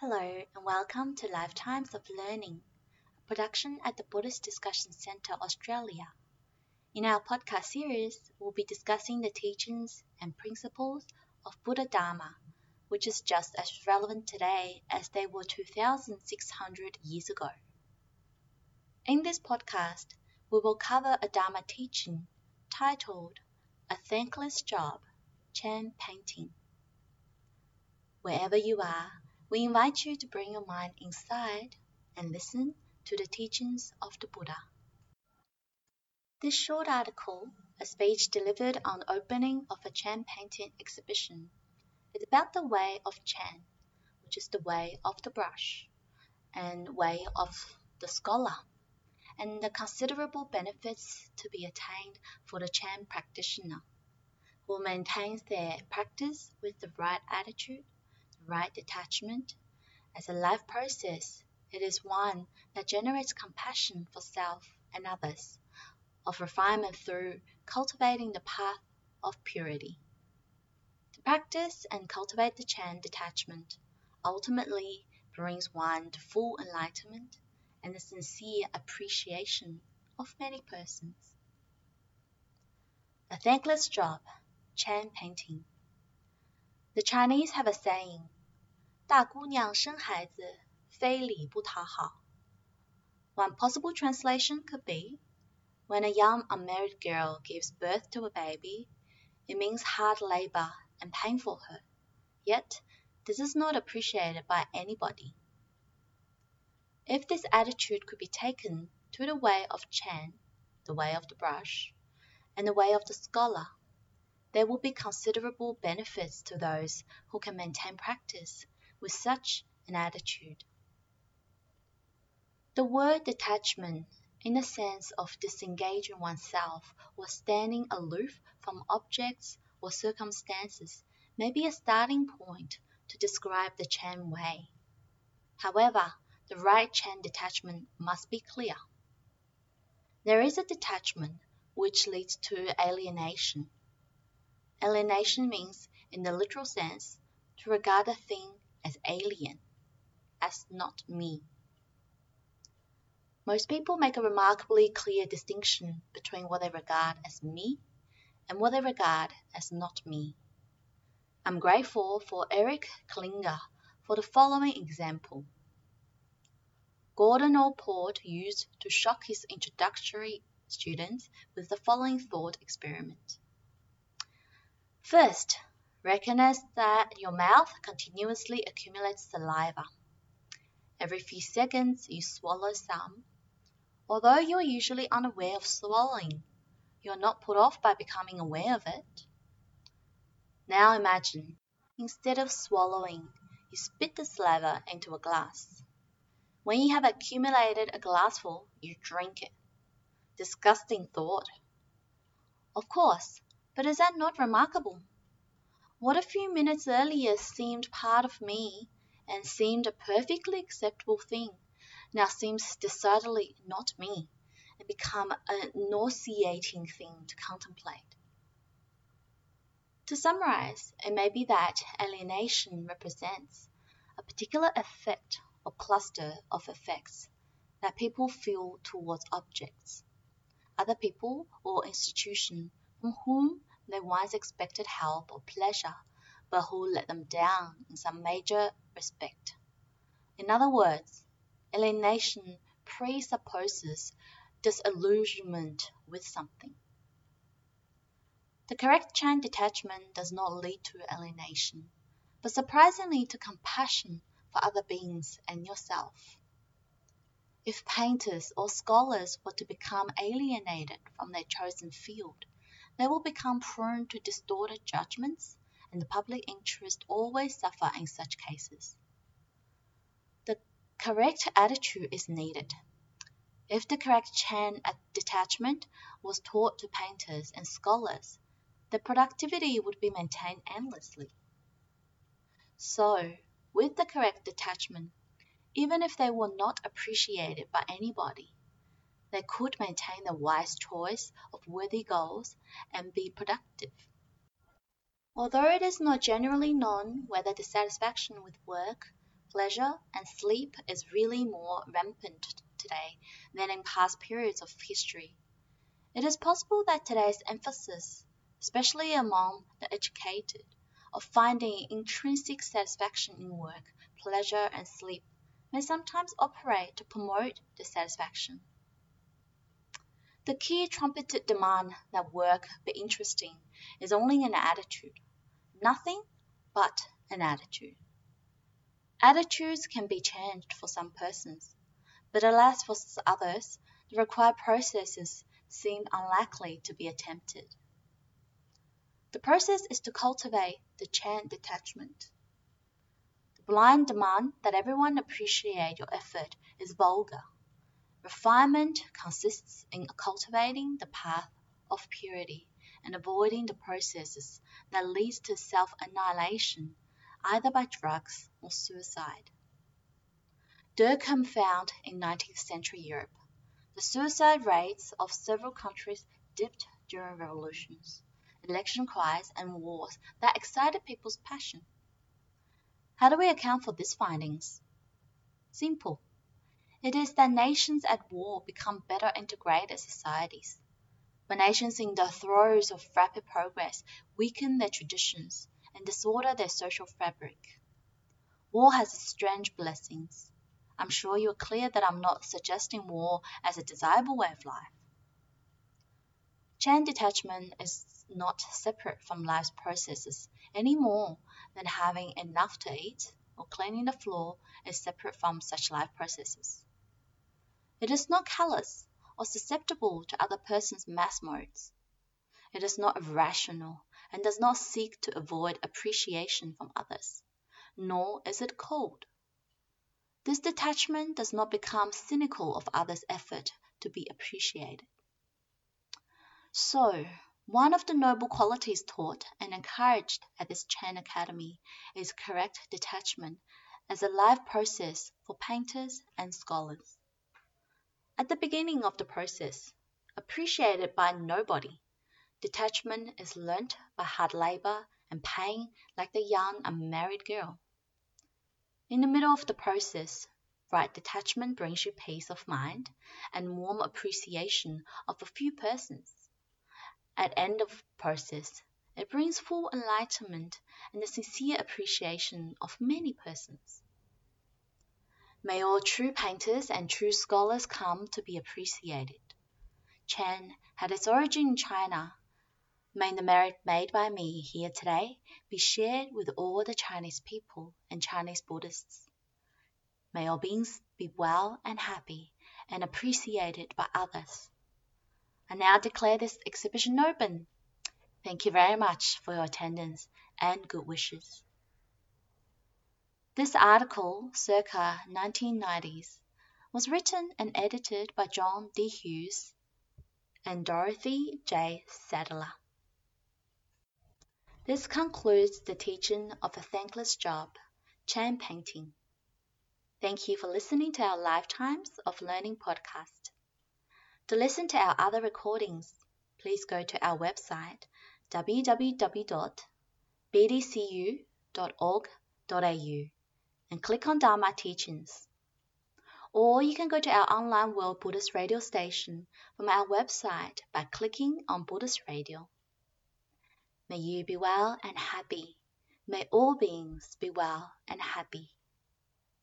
Hello and welcome to Lifetimes of Learning, a production at the Buddhist Discussion Centre Australia. In our podcast series, we'll be discussing the teachings and principles of Buddha Dharma, which is just as relevant today as they were 2,600 years ago. In this podcast, we will cover a Dharma teaching titled A Thankless Job, Chan Painting. Wherever you are, we invite you to bring your mind inside and listen to the teachings of the Buddha. This short article, a speech delivered on the opening of a Chan painting exhibition, is about the way of Chan, which is the way of the brush, and way of the scholar, and the considerable benefits to be attained for the Chan practitioner, who maintains their practice with the right attitude right detachment. As a life process, it is one that generates compassion for self and others, of refinement through cultivating the path of purity. To practice and cultivate the Chan detachment ultimately brings one to full enlightenment and the sincere appreciation of many persons. A thankless job, Chan painting. The Chinese have a saying 大姑娘生孩子，非礼不讨好。One possible translation could be, when a young unmarried girl gives birth to a baby, it means hard labor and pain for her. Yet, this is not appreciated by anybody. If this attitude could be taken to the way of Chan, the way of the brush, and the way of the scholar, there will be considerable benefits to those who can maintain practice with such an attitude. The word detachment, in the sense of disengaging oneself or standing aloof from objects or circumstances, may be a starting point to describe the Chan way. However, the right Chan detachment must be clear. There is a detachment which leads to alienation. Alienation means, in the literal sense, to regard a thing as alien, as not me. Most people make a remarkably clear distinction between what they regard as me and what they regard as not me. I'm grateful for Eric Klinger for the following example. Gordon Allport used to shock his introductory students with the following thought experiment. First, Recognize that your mouth continuously accumulates saliva. Every few seconds, you swallow some. Although you are usually unaware of swallowing, you are not put off by becoming aware of it. Now imagine, instead of swallowing, you spit the saliva into a glass. When you have accumulated a glassful, you drink it. Disgusting thought. Of course, but is that not remarkable? What a few minutes earlier seemed part of me, and seemed a perfectly acceptable thing, now seems decidedly not me, and become a nauseating thing to contemplate. To summarize, it may be that alienation represents a particular effect or cluster of effects that people feel towards objects, other people or institutions from whom they once expected help or pleasure, but who let them down in some major respect. In other words, alienation presupposes disillusionment with something. The correct Chan detachment does not lead to alienation, but surprisingly to compassion for other beings and yourself. If painters or scholars were to become alienated from their chosen field, they will become prone to distorted judgments, and the public interest always suffer in such cases. The correct attitude is needed. If the correct Chan detachment was taught to painters and scholars, the productivity would be maintained endlessly. So, with the correct detachment, even if they were not appreciated by anybody, they could maintain the wise choice of worthy goals and be productive. Although it is not generally known whether dissatisfaction with work, pleasure and sleep is really more rampant today than in past periods of history. It is possible that today's emphasis, especially among the educated, of finding intrinsic satisfaction in work, pleasure, and sleep may sometimes operate to promote dissatisfaction. The key trumpeted demand that work be interesting is only an attitude, nothing but an attitude. Attitudes can be changed for some persons, but alas for others, the required processes seem unlikely to be attempted. The process is to cultivate the Chan detachment. The blind demand that everyone appreciate your effort is vulgar. Refinement consists in cultivating the path of purity and avoiding the processes that lead to self-annihilation either by drugs or suicide. Durkheim found in 19th century Europe the suicide rates of several countries dipped during revolutions, election cries, and wars that excited people's passion. How do we account for these findings? Simple. It is that nations at war become better integrated societies. When nations in the throes of rapid progress weaken their traditions and disorder their social fabric. War has its strange blessings. I'm sure you're clear that I'm not suggesting war as a desirable way of life. Chan detachment is not separate from life's processes any more than having enough to eat or cleaning the floor is separate from such life processes. It is not callous or susceptible to other persons' mass modes. It is not irrational and does not seek to avoid appreciation from others, nor is it cold. This detachment does not become cynical of others' effort to be appreciated. So, one of the noble qualities taught and encouraged at this Chan Academy is correct detachment as a life process for painters and scholars. At the beginning of the process, appreciated by nobody, Detachment is learnt by hard labor and pain like the young unmarried girl. In the middle of the process, right detachment brings you peace of mind and warm appreciation of a few persons. At end of process, it brings full enlightenment and the sincere appreciation of many persons. May all true painters and true scholars come to be appreciated. Chan had its origin in China May the merit made by me here today be shared with all the Chinese people and Chinese Buddhists. May all beings be well and happy and appreciated by others. I now declare this exhibition open. Thank you very much for your attendance and good wishes. This article, circa 1990s, was written and edited by John D. Hughes and Dorothy J. Sadler. This concludes the teaching of a thankless job, Chan painting. Thank you for listening to our Lifetimes of Learning podcast. To listen to our other recordings, please go to our website www.bdcu.org.au and click on Dharma Teachings. Or you can go to our online World Buddhist Radio station from our website by clicking on Buddhist Radio. May you be well and happy. May all beings be well and happy.